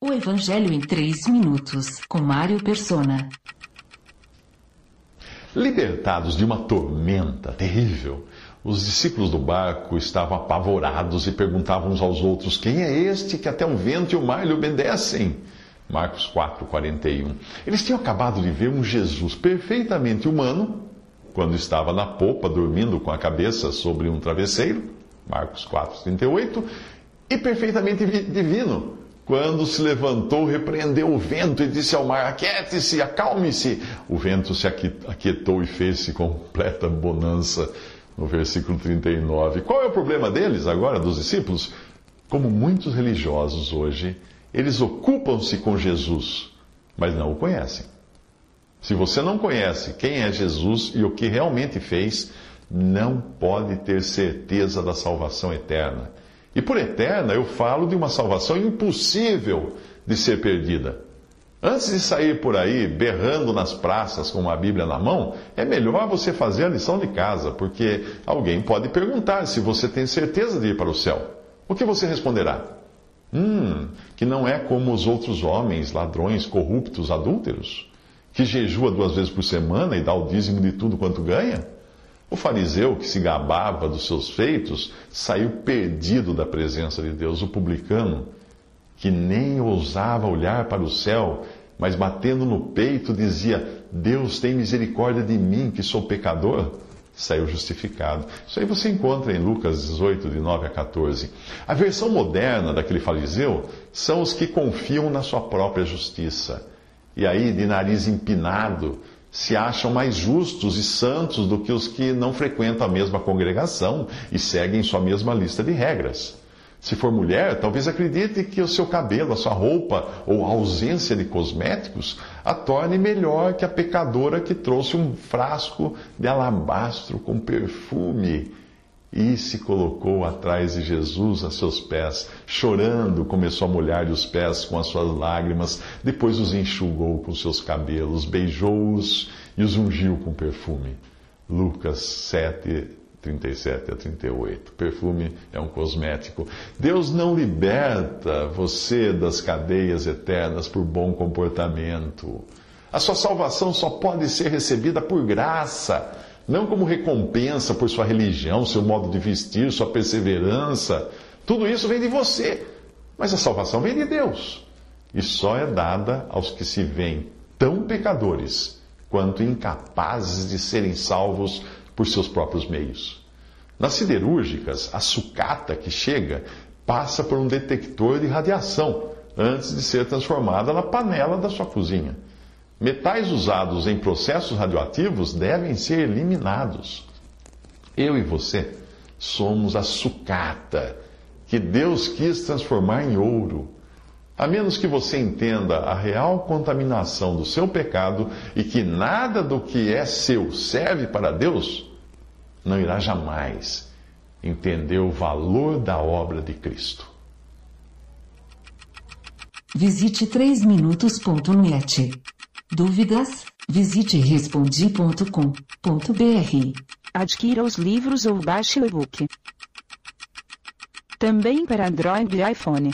O Evangelho em 3 minutos, com Mário Persona. Libertados de uma tormenta terrível, os discípulos do barco estavam apavorados e perguntavam uns aos outros: Quem é este que até o vento e o mar lhe obedecem? Marcos 4, 41. Eles tinham acabado de ver um Jesus perfeitamente humano, quando estava na popa, dormindo com a cabeça sobre um travesseiro, Marcos 4, 38, e perfeitamente divino, quando se levantou, repreendeu o vento e disse ao mar: Aquiete-se, acalme-se. O vento se aquietou e fez-se completa bonança, no versículo 39. Qual é o problema deles agora, dos discípulos? Como muitos religiosos hoje, eles ocupam-se com Jesus, mas não o conhecem. Se você não conhece quem é Jesus e o que realmente fez, não pode ter certeza da salvação eterna. E por eterna eu falo de uma salvação impossível de ser perdida. Antes de sair por aí berrando nas praças com uma Bíblia na mão, é melhor você fazer a lição de casa, porque alguém pode perguntar se você tem certeza de ir para o céu. O que você responderá? Hum, que não é como os outros homens, ladrões, corruptos, adúlteros, que jejua duas vezes por semana e dá o dízimo de tudo quanto ganha? O fariseu, que se gabava dos seus feitos, saiu perdido da presença de Deus. O publicano, que nem ousava olhar para o céu, mas batendo no peito dizia: Deus tem misericórdia de mim, que sou pecador, saiu justificado. Isso aí você encontra em Lucas 18, de 9 a 14. A versão moderna daquele fariseu são os que confiam na sua própria justiça. E aí, de nariz empinado, se acham mais justos e santos do que os que não frequentam a mesma congregação e seguem sua mesma lista de regras. Se for mulher, talvez acredite que o seu cabelo, a sua roupa ou a ausência de cosméticos a torne melhor que a pecadora que trouxe um frasco de alabastro com perfume e se colocou atrás de Jesus a seus pés, chorando, começou a molhar-lhe os pés com as suas lágrimas, depois os enxugou com seus cabelos, beijou-os e os ungiu com perfume. Lucas 7, 37 a 38. Perfume é um cosmético. Deus não liberta você das cadeias eternas por bom comportamento. A sua salvação só pode ser recebida por graça, não como recompensa por sua religião, seu modo de vestir, sua perseverança. Tudo isso vem de você, mas a salvação vem de Deus. E só é dada aos que se veem tão pecadores quanto incapazes de serem salvos por seus próprios meios. Nas siderúrgicas, a sucata que chega passa por um detector de radiação antes de ser transformada na panela da sua cozinha. Metais usados em processos radioativos devem ser eliminados. Eu e você somos a sucata que Deus quis transformar em ouro. A menos que você entenda a real contaminação do seu pecado e que nada do que é seu serve para Deus, não irá jamais entender o valor da obra de Cristo. Visite 3minutos.net. Dúvidas? Visite respondi.com.br. Adquira os livros ou baixe o e-book. Também para Android e iPhone.